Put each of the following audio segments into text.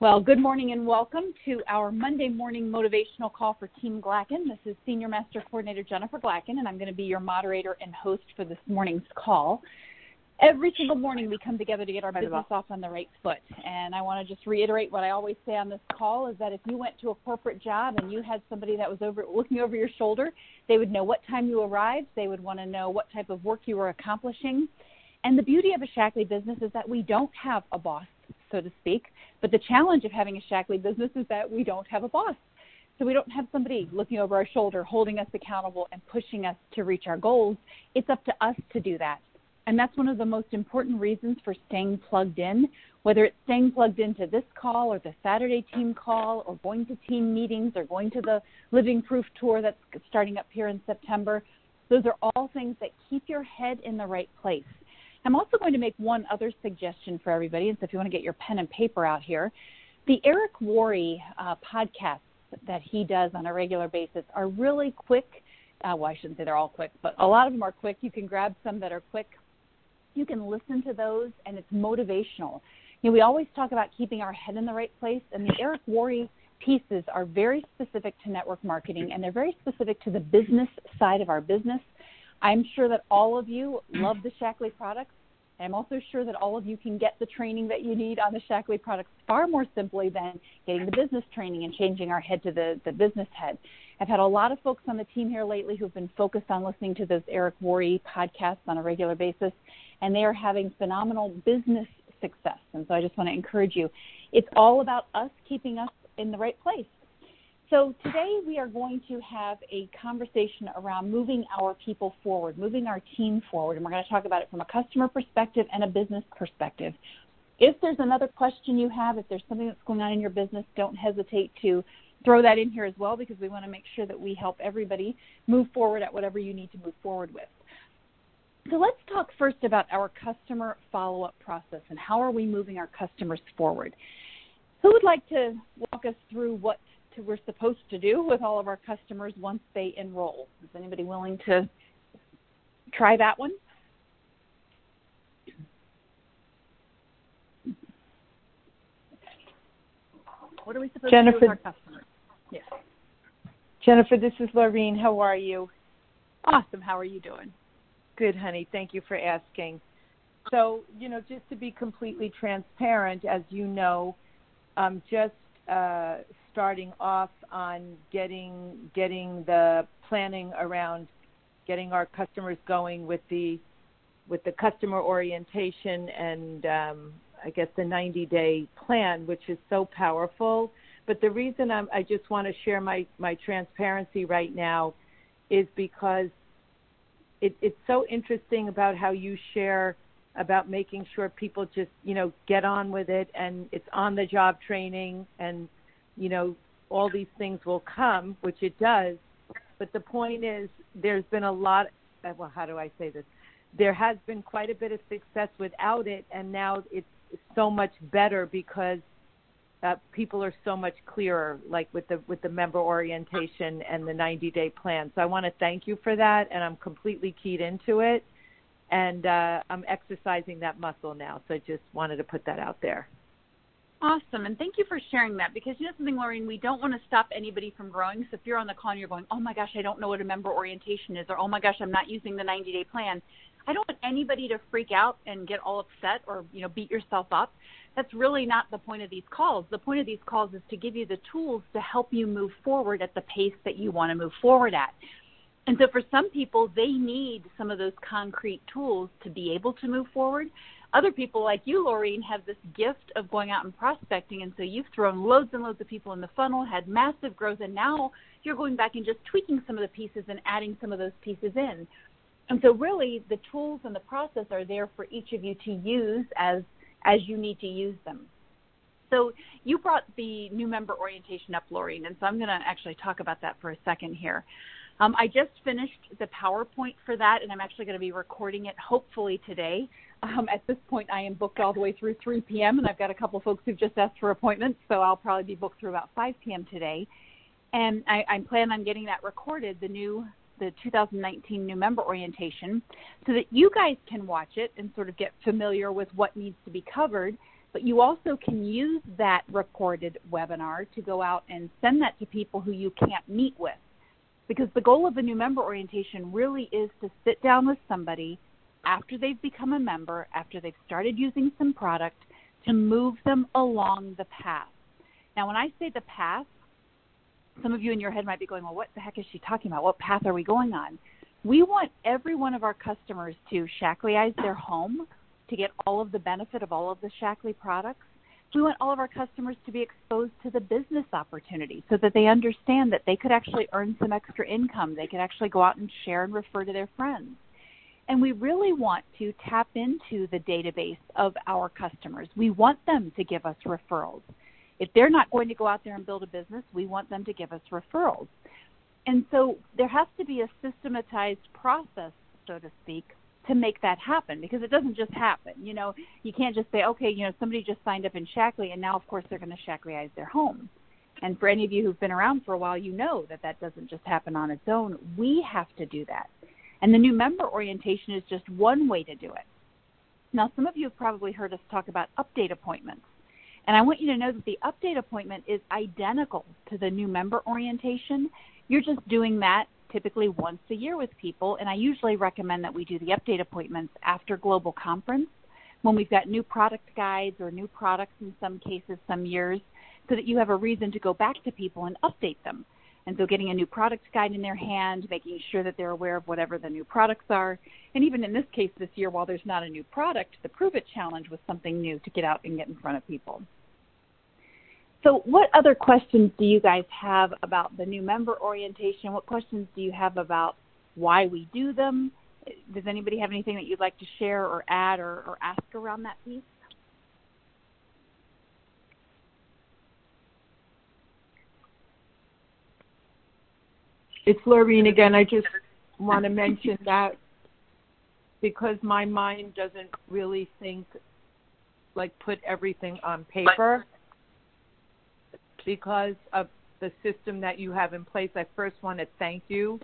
Well, good morning and welcome to our Monday morning motivational call for Team Glacken. This is Senior Master Coordinator Jennifer Glacken, and I'm going to be your moderator and host for this morning's call. Every single morning we come together to get our business off on the right foot. And I want to just reiterate what I always say on this call is that if you went to a corporate job and you had somebody that was over looking over your shoulder, they would know what time you arrived, they would want to know what type of work you were accomplishing. And the beauty of a Shaklee business is that we don't have a boss so to speak. But the challenge of having a Shaklee business is that we don't have a boss. So we don't have somebody looking over our shoulder, holding us accountable, and pushing us to reach our goals. It's up to us to do that. And that's one of the most important reasons for staying plugged in, whether it's staying plugged into this call or the Saturday team call or going to team meetings or going to the Living Proof tour that's starting up here in September. Those are all things that keep your head in the right place. I'm also going to make one other suggestion for everybody. And so if you want to get your pen and paper out here, the Eric Worre uh, podcasts that he does on a regular basis are really quick. Uh, well, I shouldn't say they're all quick, but a lot of them are quick. You can grab some that are quick. You can listen to those, and it's motivational. You know, we always talk about keeping our head in the right place, and the Eric Worre pieces are very specific to network marketing, and they're very specific to the business side of our business. I'm sure that all of you love the Shaklee products. I'm also sure that all of you can get the training that you need on the Shaklee products far more simply than getting the business training and changing our head to the, the business head. I've had a lot of folks on the team here lately who've been focused on listening to those Eric Worre podcasts on a regular basis, and they are having phenomenal business success. And so I just want to encourage you. It's all about us keeping us in the right place. So today we are going to have a conversation around moving our people forward, moving our team forward, and we're going to talk about it from a customer perspective and a business perspective. If there's another question you have, if there's something that's going on in your business, don't hesitate to throw that in here as well because we want to make sure that we help everybody move forward at whatever you need to move forward with. So let's talk first about our customer follow-up process and how are we moving our customers forward. Who would like to walk us through what we're supposed to do with all of our customers once they enroll. Is anybody willing to try that one? What are we supposed Jennifer, to do with our customers? Yes. Jennifer, this is Laureen. How are you? Awesome. How are you doing? Good, honey. Thank you for asking. So, you know, just to be completely transparent, as you know, um, just uh, starting off on getting getting the planning around getting our customers going with the with the customer orientation and um, I guess the 90 day plan, which is so powerful. But the reason I'm, I just want to share my my transparency right now is because it, it's so interesting about how you share about making sure people just you know get on with it and it's on the job training and you know, all these things will come, which it does. But the point is, there's been a lot. Uh, well, how do I say this? There has been quite a bit of success without it, and now it's so much better because uh, people are so much clearer, like with the with the member orientation and the 90 day plan. So I want to thank you for that, and I'm completely keyed into it, and uh, I'm exercising that muscle now. So I just wanted to put that out there. Awesome, and thank you for sharing that because you know something, Laureen, we don't want to stop anybody from growing. So if you're on the call and you're going, oh my gosh, I don't know what a member orientation is, or oh my gosh, I'm not using the 90 day plan, I don't want anybody to freak out and get all upset or you know beat yourself up. That's really not the point of these calls. The point of these calls is to give you the tools to help you move forward at the pace that you want to move forward at. And so for some people, they need some of those concrete tools to be able to move forward other people like you, Laureen, have this gift of going out and prospecting, and so you've thrown loads and loads of people in the funnel, had massive growth, and now you're going back and just tweaking some of the pieces and adding some of those pieces in. And so, really, the tools and the process are there for each of you to use as as you need to use them. So you brought the new member orientation up, Laureen, and so I'm going to actually talk about that for a second here. Um, I just finished the PowerPoint for that, and I'm actually going to be recording it hopefully today. Um, at this point, I am booked all the way through 3 p.m., and I've got a couple folks who've just asked for appointments, so I'll probably be booked through about 5 p.m. today. And I, I plan on getting that recorded, the new the 2019 new member orientation, so that you guys can watch it and sort of get familiar with what needs to be covered. But but you also can use that recorded webinar to go out and send that to people who you can't meet with. Because the goal of a new member orientation really is to sit down with somebody after they've become a member, after they've started using some product, to move them along the path. Now, when I say the path, some of you in your head might be going, well, what the heck is she talking about? What path are we going on? We want every one of our customers to Shakleyize their home to get all of the benefit of all of the Shaklee products. We want all of our customers to be exposed to the business opportunity so that they understand that they could actually earn some extra income. They could actually go out and share and refer to their friends. And we really want to tap into the database of our customers. We want them to give us referrals. If they're not going to go out there and build a business, we want them to give us referrals. And so there has to be a systematized process, so to speak, to make that happen because it doesn't just happen. You know, you can't just say, okay, you know, somebody just signed up in Shaklee and now, of course, they're going to Shakleyize their home. And for any of you who've been around for a while, you know that that doesn't just happen on its own. We have to do that. And the new member orientation is just one way to do it. Now, some of you have probably heard us talk about update appointments. And I want you to know that the update appointment is identical to the new member orientation. You're just doing that typically once a year with people, and I usually recommend that we do the update appointments after Global Conference when we've got new product guides or new products in some cases, some years, so that you have a reason to go back to people and update them. And so getting a new product guide in their hand, making sure that they're aware of whatever the new products are. And even in this case this year, while there's not a new product, the Prove It Challenge was something new to get out and get in front of people. So, what other questions do you guys have about the new member orientation? What questions do you have about why we do them? Does anybody have anything that you'd like to share or add or, or ask around that piece? It's Laureen again. I just want to mention that because my mind doesn't really think like put everything on paper because of the system that you have in place, I first want to thank you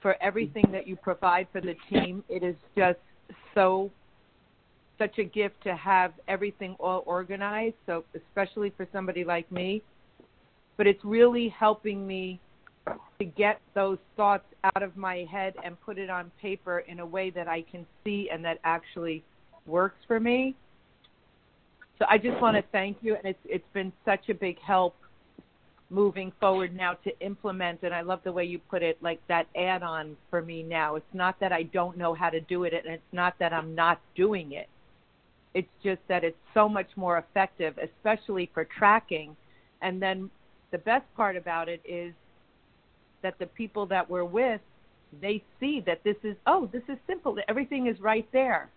for everything that you provide for the team. It is just so such a gift to have everything all organized, so especially for somebody like me. But it's really helping me to get those thoughts out of my head and put it on paper in a way that I can see and that actually works for me. So I just want to thank you, and it's it's been such a big help moving forward now to implement. And I love the way you put it, like that add-on for me now. It's not that I don't know how to do it, and it's not that I'm not doing it. It's just that it's so much more effective, especially for tracking. And then the best part about it is that the people that we're with, they see that this is oh, this is simple. Everything is right there.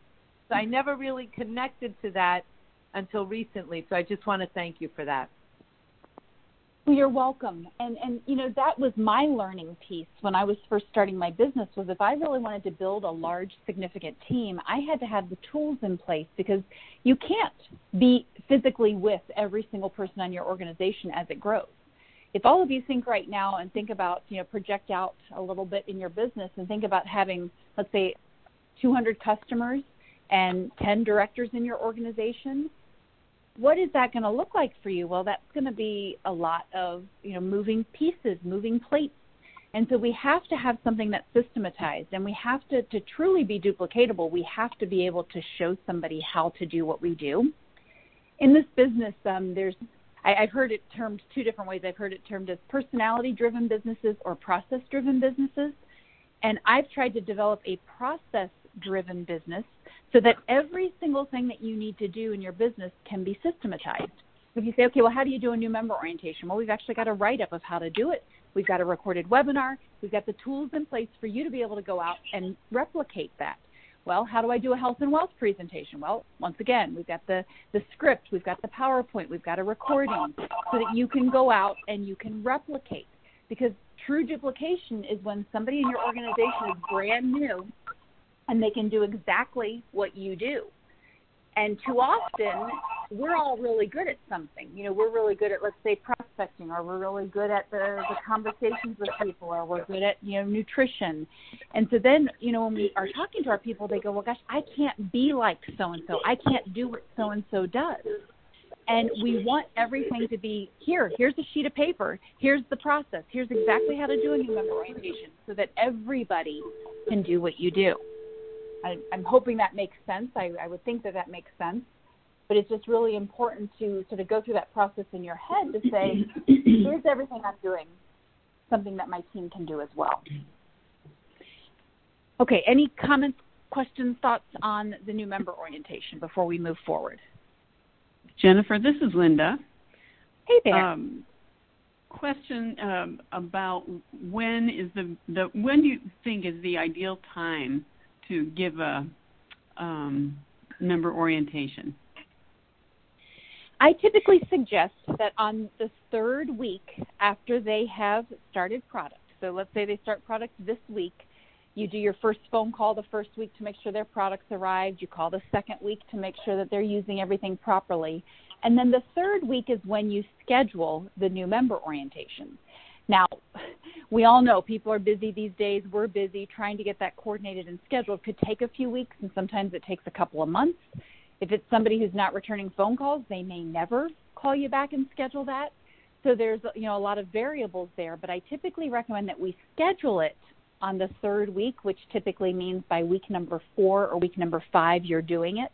So I never really connected to that until recently. So I just want to thank you for that. You're welcome. And and you know that was my learning piece when I was first starting my business was if I really wanted to build a large significant team, I had to have the tools in place because you can't be physically with every single person on your organization as it grows. If all of you think right now and think about, you know, project out a little bit in your business and think about having let's say 200 customers and 10 directors in your organization, what is that going to look like for you? Well, that's going to be a lot of, you know, moving pieces, moving plates. And so we have to have something that's systematized and we have to, to truly be duplicatable. We have to be able to show somebody how to do what we do. In this business, um, there's, I, I've heard it termed two different ways. I've heard it termed as personality driven businesses or process driven businesses. And I've tried to develop a process driven business so that every single thing that you need to do in your business can be systematized. If you say, okay, well, how do you do a new member orientation? Well, we've actually got a write up of how to do it. We've got a recorded webinar. We've got the tools in place for you to be able to go out and replicate that. Well, how do I do a health and wealth presentation? Well, once again, we've got the, the script, we've got the PowerPoint, we've got a recording so that you can go out and you can replicate. Because true duplication is when somebody in your organization is brand new and they can do exactly what you do. And too often, we're all really good at something. You know, we're really good at let's say prospecting, or we're really good at the the conversations with people, or we're good at you know nutrition. And so then you know when we are talking to our people, they go, well, gosh, I can't be like so and so. I can't do what so and so does. And we want everything to be here. Here's a sheet of paper. Here's the process. Here's exactly how to do a new member orientation, so that everybody can do what you do. I, I'm hoping that makes sense. I, I would think that that makes sense but it's just really important to sort of go through that process in your head to say, here's everything I'm doing, something that my team can do as well. Okay, any comments, questions, thoughts on the new member orientation before we move forward? Jennifer, this is Linda. Hey there. Um, question um, about when is the, the when do you think is the ideal time to give a um, member orientation? I typically suggest that on the third week after they have started product, so let's say they start product this week, you do your first phone call the first week to make sure their products arrived. You call the second week to make sure that they're using everything properly. And then the third week is when you schedule the new member orientation. Now, we all know people are busy these days. We're busy trying to get that coordinated and scheduled. Could take a few weeks, and sometimes it takes a couple of months. If it's somebody who's not returning phone calls, they may never call you back and schedule that. So there's you know a lot of variables there, but I typically recommend that we schedule it on the third week, which typically means by week number 4 or week number 5 you're doing it.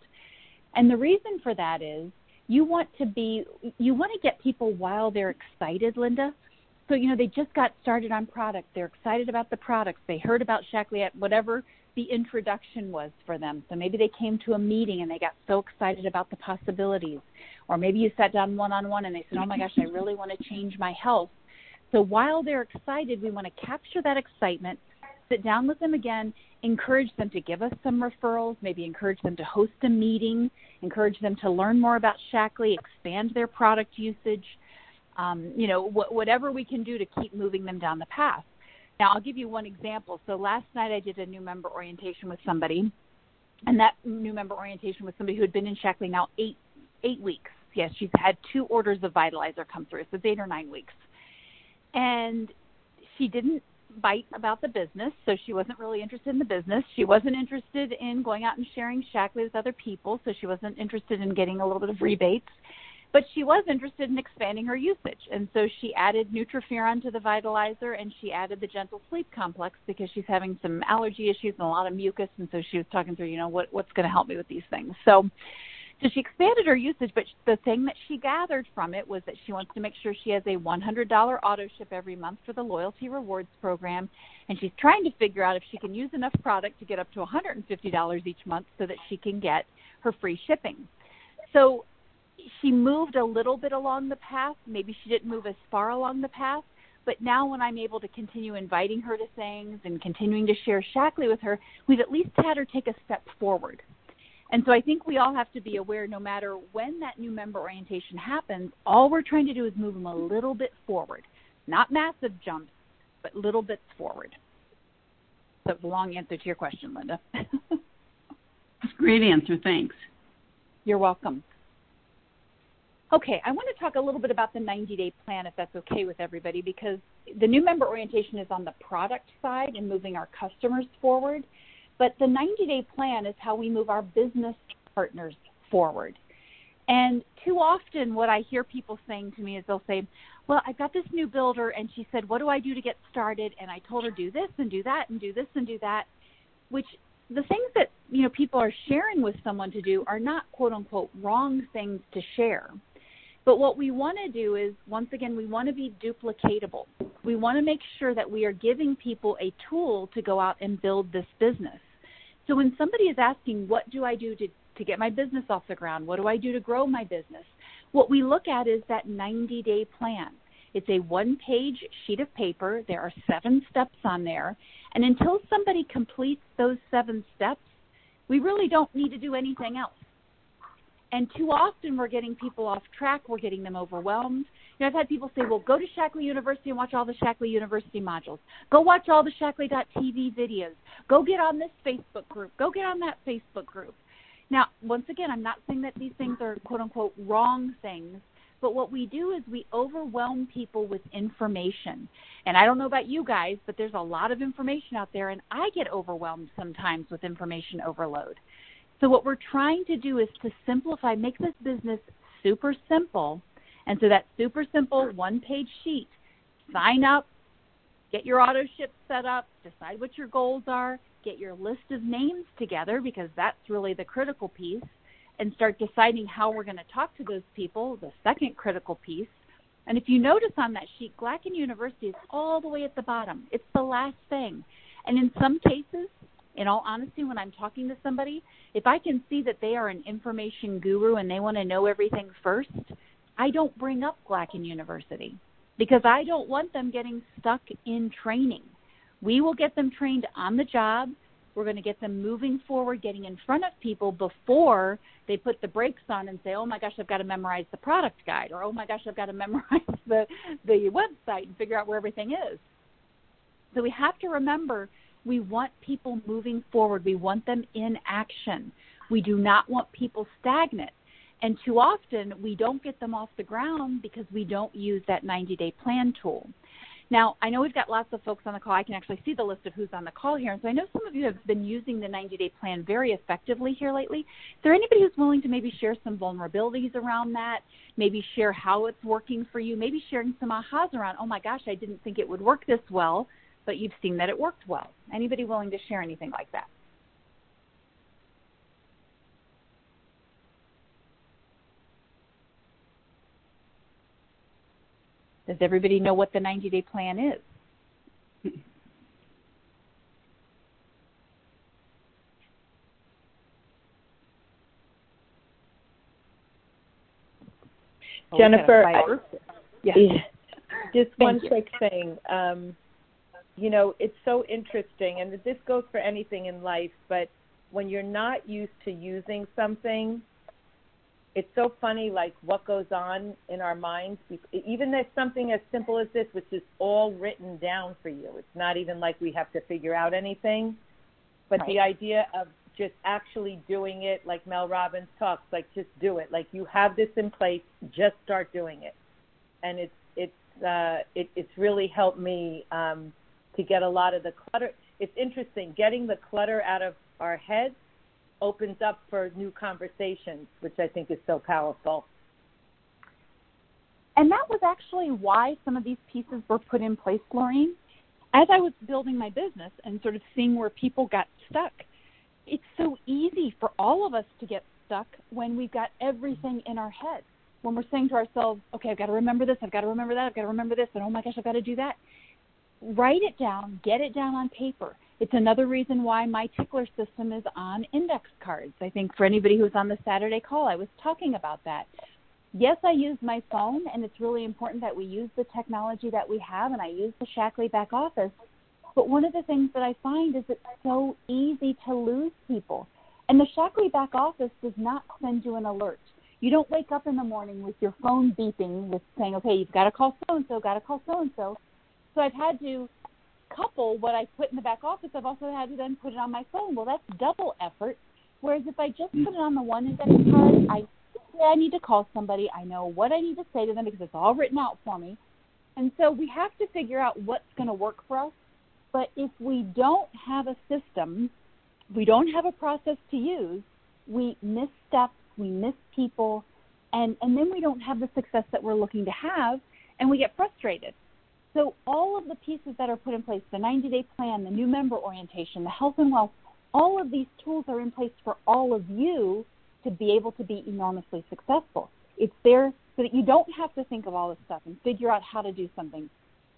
And the reason for that is you want to be you want to get people while they're excited, Linda. So you know they just got started on product. They're excited about the products. They heard about Shaklee at whatever the introduction was for them. So maybe they came to a meeting and they got so excited about the possibilities. Or maybe you sat down one on one and they said, Oh my gosh, I really want to change my health. So while they're excited, we want to capture that excitement, sit down with them again, encourage them to give us some referrals, maybe encourage them to host a meeting, encourage them to learn more about Shaklee, expand their product usage, um, you know, wh- whatever we can do to keep moving them down the path. Now, I'll give you one example. So last night I did a new member orientation with somebody, and that new member orientation was somebody who had been in Shaklee now eight eight weeks. Yes, she's had two orders of Vitalizer come through, so it's eight or nine weeks. And she didn't bite about the business, so she wasn't really interested in the business. She wasn't interested in going out and sharing Shaklee with other people, so she wasn't interested in getting a little bit of rebates but she was interested in expanding her usage, and so she added Nutriferon to the Vitalizer, and she added the Gentle Sleep Complex because she's having some allergy issues and a lot of mucus, and so she was talking through, you know, what what's going to help me with these things. So, so she expanded her usage, but the thing that she gathered from it was that she wants to make sure she has a $100 auto ship every month for the loyalty rewards program, and she's trying to figure out if she can use enough product to get up to $150 each month so that she can get her free shipping. So she moved a little bit along the path. Maybe she didn't move as far along the path, but now when I'm able to continue inviting her to things and continuing to share Shaklee with her, we've at least had her take a step forward. And so I think we all have to be aware no matter when that new member orientation happens, all we're trying to do is move them a little bit forward. Not massive jumps, but little bits forward. So it's a long answer to your question, Linda. That's a great answer. Thanks. You're welcome. Okay, I want to talk a little bit about the 90 day plan, if that's okay with everybody, because the new member orientation is on the product side and moving our customers forward. But the 90 day plan is how we move our business partners forward. And too often, what I hear people saying to me is they'll say, Well, I've got this new builder, and she said, What do I do to get started? And I told her, Do this and do that and do this and do that, which the things that you know people are sharing with someone to do are not quote unquote wrong things to share but what we want to do is, once again, we want to be duplicatable. We want to make sure that we are giving people a tool to go out and build this business. So when somebody is asking, what do I do to, to get my business off the ground? What do I do to grow my business? What we look at is that 90 day plan. It's a one page sheet of paper. There are seven steps on there. And until somebody completes those seven steps, we really don't need to do anything else. And too often we're getting people off track, we're getting them overwhelmed. You know, I've had people say, well, go to Shaklee University and watch all the Shaklee University modules. Go watch all the Shaklee.tv videos. Go get on this Facebook group. Go get on that Facebook group. Now, once again, I'm not saying that these things are quote unquote wrong things, but what we do is we overwhelm people with information. And I don't know about you guys, but there's a lot of information out there, and I get overwhelmed sometimes with information overload. So, what we're trying to do is to simplify, make this business super simple. And so, that super simple one page sheet, sign up, get your auto ship set up, decide what your goals are, get your list of names together because that's really the critical piece and start deciding how we're going to talk to those people, the second critical piece. And if you notice on that sheet, Glacken University is all the way at the bottom. It's the last thing. And in some cases, in all honesty, when I'm talking to somebody, if I can see that they are an information guru and they want to know everything first, I don't bring up Glacken University because I don't want them getting stuck in training. We will get them trained on the job. We're going to get them moving forward, getting in front of people before they put the brakes on and say, "Oh my gosh, I've got to memorize the product guide," or "Oh my gosh, I've got to memorize the the website and figure out where everything is." So we have to remember we want people moving forward. We want them in action. We do not want people stagnant. And too often we don't get them off the ground because we don't use that 90 day plan tool. Now, I know we've got lots of folks on the call. I can actually see the list of who's on the call here. And so I know some of you have been using the 90 day plan very effectively here lately. Is there anybody who's willing to maybe share some vulnerabilities around that? Maybe share how it's working for you? Maybe sharing some ahas around, oh my gosh, I didn't think it would work this well, but you've seen that it worked well. Anybody willing to share anything like that? Does everybody know what the 90 day plan is? Jennifer, I, yes. just Thank one you. quick thing. Um, you know, it's so interesting, and this goes for anything in life, but when you're not used to using something, it's so funny, like what goes on in our minds. Even there's something as simple as this, which is all written down for you. It's not even like we have to figure out anything. But the idea of just actually doing it, like Mel Robbins talks, like just do it. Like you have this in place, just start doing it. And it's it's uh, it, it's really helped me um, to get a lot of the clutter. It's interesting getting the clutter out of our heads opens up for new conversations, which I think is so powerful. And that was actually why some of these pieces were put in place, Laureen. As I was building my business and sort of seeing where people got stuck, it's so easy for all of us to get stuck when we've got everything in our head. When we're saying to ourselves, okay, I've got to remember this, I've got to remember that, I've got to remember this, and oh my gosh, I've got to do that. Write it down, get it down on paper. It's another reason why my tickler system is on index cards. I think for anybody who's on the Saturday call, I was talking about that. Yes, I use my phone, and it's really important that we use the technology that we have, and I use the Shaklee back office. But one of the things that I find is it's so easy to lose people. And the Shaklee back office does not send you an alert. You don't wake up in the morning with your phone beeping with saying, okay, you've got to call so and so, got to call so and so. So I've had to couple what I put in the back office, I've also had to then put it on my phone. Well, that's double effort. Whereas if I just mm. put it on the one index card, I say I need to call somebody. I know what I need to say to them because it's all written out for me. And so we have to figure out what's going to work for us. But if we don't have a system, we don't have a process to use, we miss steps, we miss people, and, and then we don't have the success that we're looking to have, and we get frustrated. So all of the pieces that are put in place, the 90-day plan, the new member orientation, the health and wealth, all of these tools are in place for all of you to be able to be enormously successful. It's there so that you don't have to think of all this stuff and figure out how to do something.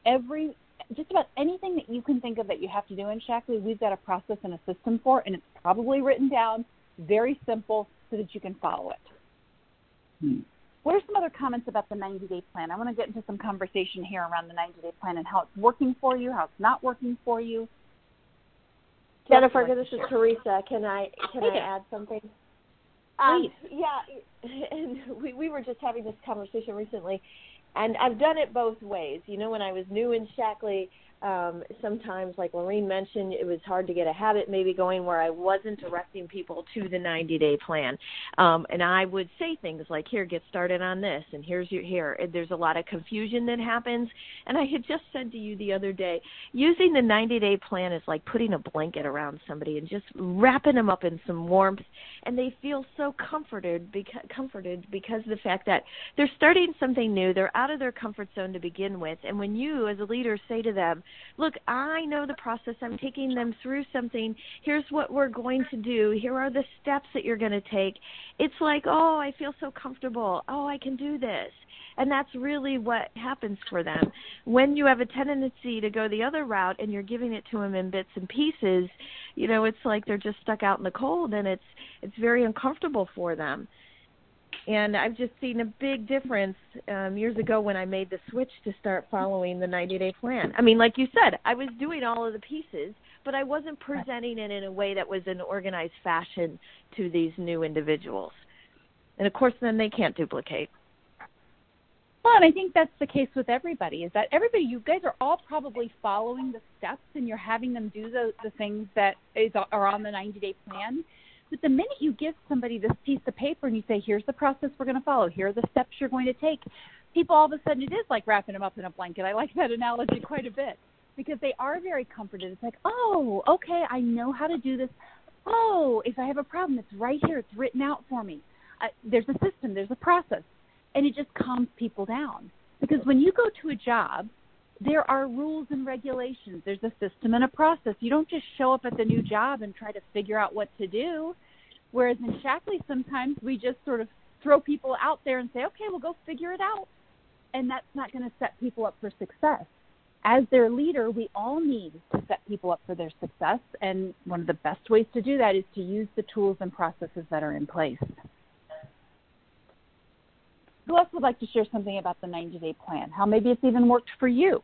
Every just about anything that you can think of that you have to do in Shaklee, we've got a process and a system for, and it's probably written down very simple so that you can follow it. Hmm. What are some other comments about the 90 day plan? I want to get into some conversation here around the 90 day plan and how it's working for you, how it's not working for you. Jennifer, this is Teresa. Can I can Hey I add something? Um, Please. yeah, and we we were just having this conversation recently, and I've done it both ways. You know, when I was new in Shaklee, um, sometimes, like Laureen mentioned, it was hard to get a habit maybe going where I wasn't directing people to the 90 day plan. Um, and I would say things like, here, get started on this, and here's your here. And there's a lot of confusion that happens. And I had just said to you the other day, using the 90 day plan is like putting a blanket around somebody and just wrapping them up in some warmth. And they feel so comforted because, comforted because of the fact that they're starting something new. They're out of their comfort zone to begin with. And when you, as a leader, say to them, look, I know the process. I'm taking them through something. Here's what we're going to do. Here are the steps that you're going to take. It's like, oh, I feel so comfortable. Oh, I can do this. And that's really what happens for them. When you have a tendency to go the other route and you're giving it to them in bits and pieces, you know, it's like they're just stuck out in the cold and it's it's very uncomfortable for them and I've just seen a big difference um, years ago when I made the switch to start following the 90 day plan. I mean, like you said, I was doing all of the pieces, but I wasn't presenting it in a way that was an organized fashion to these new individuals. And of course, then they can't duplicate. Well, and I think that's the case with everybody. Is that everybody? You guys are all probably following the steps, and you're having them do the the things that is are on the 90 day plan but the minute you give somebody this piece of paper and you say, here's the process we're going to follow, here are the steps you're going to take, people all of a sudden it is like wrapping them up in a blanket. I like that analogy quite a bit because they are very comforted. It's like, oh, okay, I know how to do this. Oh, if I have a problem, it's right here. It's written out for me. Uh, there's a system, there's a process. And it just calms people down. Because when you go to a job there are rules and regulations. There's a system and a process. You don't just show up at the new job and try to figure out what to do. Whereas in Shaklee, sometimes we just sort of throw people out there and say, okay, we'll go figure it out. And that's not going to set people up for success. As their leader, we all need to set people up for their success. And one of the best ways to do that is to use the tools and processes that are in place. Who else would like to share something about the 90 day plan? How maybe it's even worked for you?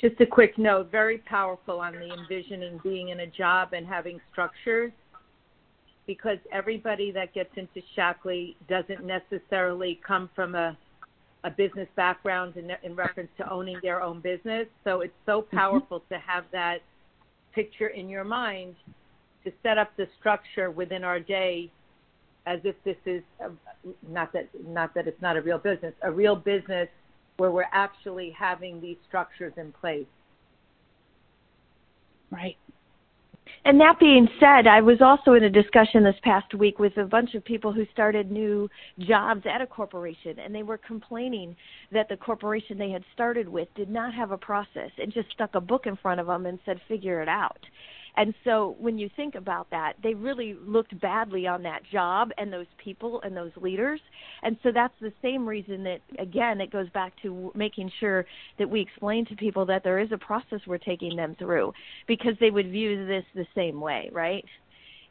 Just a quick note very powerful on the envisioning being in a job and having structures because everybody that gets into Shaklee doesn't necessarily come from a a business background in, in reference to owning their own business. So it's so mm-hmm. powerful mm-hmm. to have that picture in your mind to set up the structure within our day as if this is a, not that not that it's not a real business, a real business where we're actually having these structures in place. Right. And that being said, I was also in a discussion this past week with a bunch of people who started new jobs at a corporation, and they were complaining that the corporation they had started with did not have a process and just stuck a book in front of them and said, figure it out. And so when you think about that, they really looked badly on that job and those people and those leaders. And so that's the same reason that, again, it goes back to making sure that we explain to people that there is a process we're taking them through because they would view this the same way, right?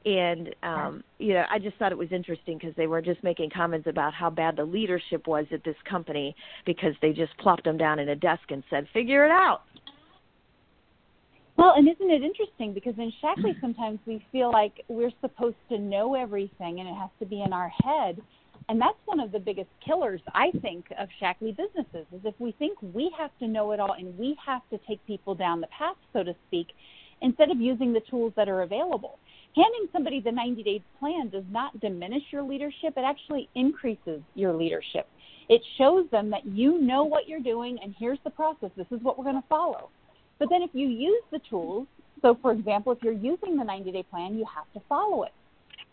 and um you know i just thought it was interesting because they were just making comments about how bad the leadership was at this company because they just plopped them down in a desk and said figure it out well, and isn't it interesting because in Shaklee sometimes we feel like we're supposed to know everything and it has to be in our head. And that's one of the biggest killers, I think, of Shaklee businesses is if we think we have to know it all and we have to take people down the path, so to speak, instead of using the tools that are available. Handing somebody the 90 day plan does not diminish your leadership, it actually increases your leadership. It shows them that you know what you're doing and here's the process. This is what we're going to follow. But then if you use the tools, so for example, if you're using the 90 day plan, you have to follow it.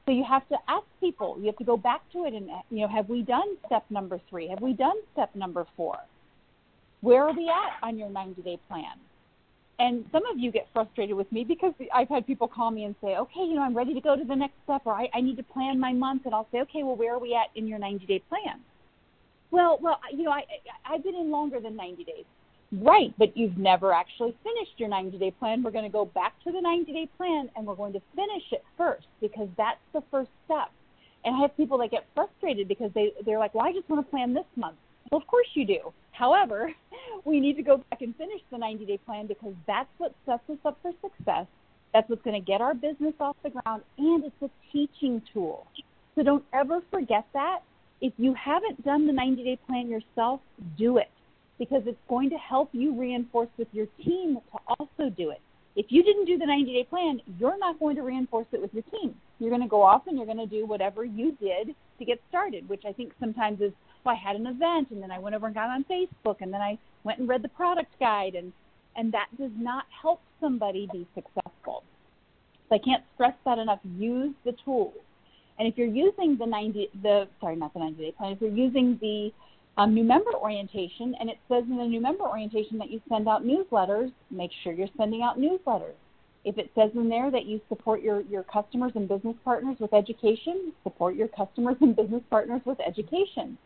So you have to ask people, you have to go back to it and, you know, have we done step number three? Have we done step number four? Where are we at on your 90 day plan? And some of you get frustrated with me because I've had people call me and say, okay, you know, I'm ready to go to the next step or I, I need to plan my month. And I'll say, okay, well, where are we at in your 90 day plan? Well, well, you know, I, I've been in longer than 90 days. Right, but you've never actually finished your 90 day plan. We're going to go back to the 90 day plan and we're going to finish it first because that's the first step. And I have people that get frustrated because they, they're like, well, I just want to plan this month. Well, of course you do. However, we need to go back and finish the 90 day plan because that's what sets us up for success. That's what's going to get our business off the ground, and it's a teaching tool. So don't ever forget that. If you haven't done the 90 day plan yourself, do it because it's going to help you reinforce with your team to also do it. If you didn't do the 90 day plan, you're not going to reinforce it with your team. You're going to go off and you're going to do whatever you did to get started, which I think sometimes is, well, I had an event and then I went over and got on Facebook and then I went and read the product guide and, and that does not help somebody be successful. So I can't stress that enough. Use the tools. And if you're using the 90, the sorry, not the 90 day plan, if you're using the um, new member orientation, and it says in the new member orientation that you send out newsletters, make sure you're sending out newsletters. If it says in there that you support your, your customers and business partners with education, support your customers and business partners with education.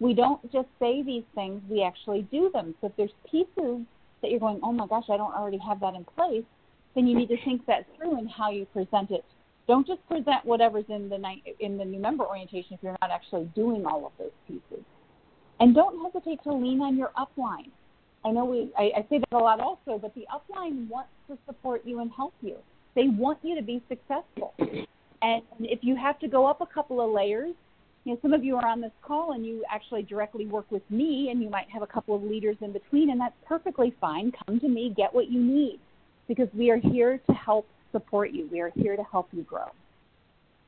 We don't just say these things, we actually do them. So if there's pieces that you're going, oh my gosh, I don't already have that in place, then you need to think that through and how you present it. Don't just present whatever's in the in the new member orientation if you're not actually doing all of those pieces. And don't hesitate to lean on your upline. I know we I, I say that a lot also, but the upline wants to support you and help you. They want you to be successful. And if you have to go up a couple of layers, you know, some of you are on this call and you actually directly work with me and you might have a couple of leaders in between and that's perfectly fine. Come to me, get what you need because we are here to help support you. We are here to help you grow.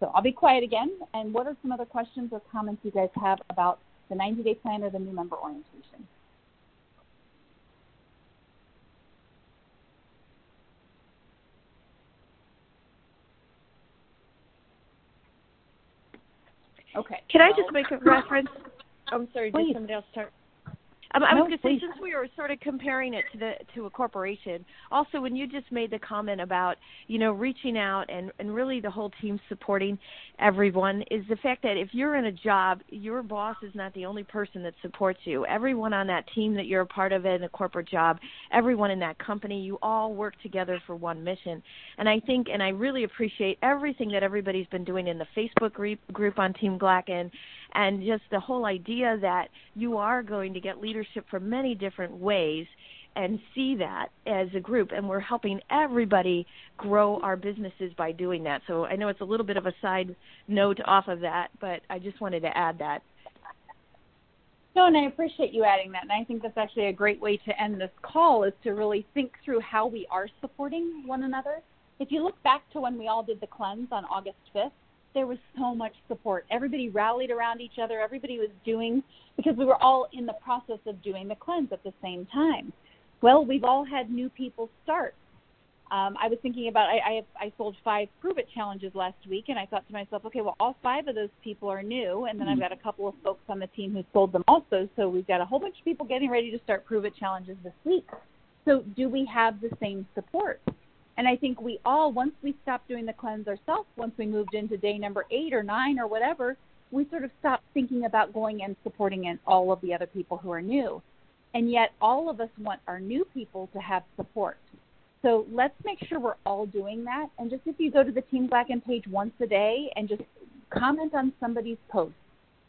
So I'll be quiet again. And what are some other questions or comments you guys have about the 90 day plan or the new member orientation? Okay. Can I just make a reference? I'm sorry, Please. did somebody else start? Um, I No, was going to say, since we were sort of comparing it to the to a corporation, also when you just made the comment about you know reaching out and and really the whole team supporting everyone is the fact that if you're in a job, your boss is not the only person that supports you. Everyone on that team that you're a part of in a corporate job, everyone in that company, you all work together for one mission. And I think, and I really appreciate everything that everybody's been doing in the Facebook group group on Team Glacken and just the whole idea that you are going to get leadership from many different ways and see that as a group and we're helping everybody grow our businesses by doing that so i know it's a little bit of a side note off of that but i just wanted to add that No, and I appreciate you adding that. And I think that's actually a great way to end this call is to really think through how we are supporting one another. If you look back to when we all did the cleanse on August 5th, there was so much support. Everybody rallied around each other. Everybody was doing, because we were all in the process of doing the cleanse at the same time. Well, we've all had new people start. Um, I was thinking about I, I have I sold five prove it challenges last week, and I thought to myself, okay, well, all five of those people are new, and then I've got a couple of folks on the team who sold them also. So we've got a whole bunch of people getting ready to start prove it challenges this week. So do we have the same support? And I think we all, once we stopped doing the cleanse ourselves, once we moved into day number eight or nine or whatever, we sort of stopped thinking about going and supporting in all of the other people who are new. And yet, all of us want our new people to have support. So let's make sure we're all doing that. And just if you go to the Team Glacken page once a day and just comment on somebody's post,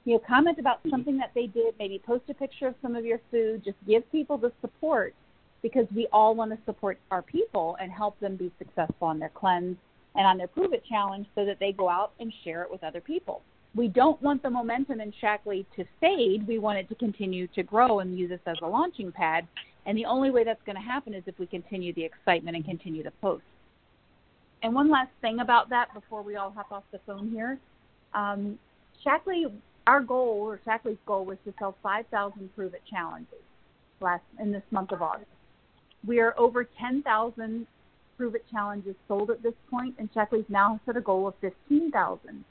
you know, comment about something that they did, maybe post a picture of some of your food, just give people the support because we all want to support our people and help them be successful on their cleanse and on their Prove It challenge so that they go out and share it with other people. We don't want the momentum in Shaklee to fade. We want it to continue to grow and use this as a launching pad. And the only way that's going to happen is if we continue the excitement and continue to post. And one last thing about that before we all hop off the phone here. Um, Shaklee, our goal, or Shaklee's goal, was to sell 5,000 Prove It challenges last in this month of August. We are over 10,000 Prove It challenges sold at this point, and Shaklee's now set a goal of 15,000.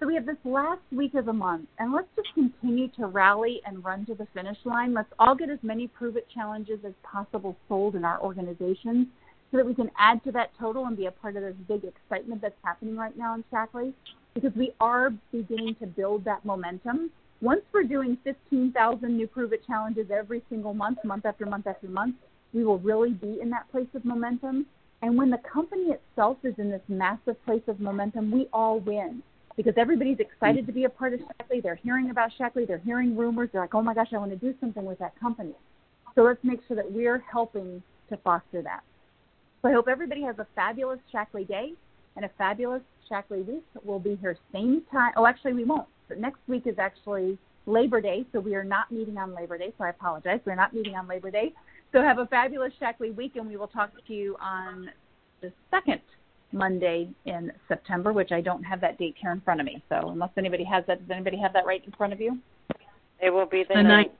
So we have this last week of the month, and let's just continue to rally and run to the finish line. Let's all get as many Prove It challenges as possible sold in our organizations so that we can add to that total and be a part of this big excitement that's happening right now in Shaklee because we are beginning to build that momentum. Once we're doing 15,000 new Prove It challenges every single month, month after month after month, we will really be in that place of momentum. And when the company itself is in this massive place of momentum, we all win because everybody's excited to be a part of Shaklee. They're hearing about Shaklee. They're hearing rumors. They're like, oh my gosh, I want to do something with that company. So let's make sure that we're helping to foster that. So I hope everybody has a fabulous Shaklee day and a fabulous Shaklee week. We'll be here same time. Oh, actually, we won't. But next week is actually Labor Day, so we are not meeting on Labor Day. So I apologize. We're not meeting on Labor Day. So have a fabulous Shaklee week, and we will talk to you on the second Monday in September, which I don't have that date here in front of me. So unless anybody has that, does anybody have that right in front of you? It will be the, The ninth.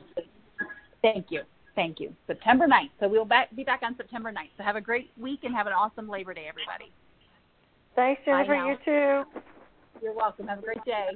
Thank you. Thank you. September 9th. So we'll back, be back on September 9th. So have a great week and have an awesome Labor Day, everybody. Thanks, Jennifer. now. You too. You're welcome. Have a great day.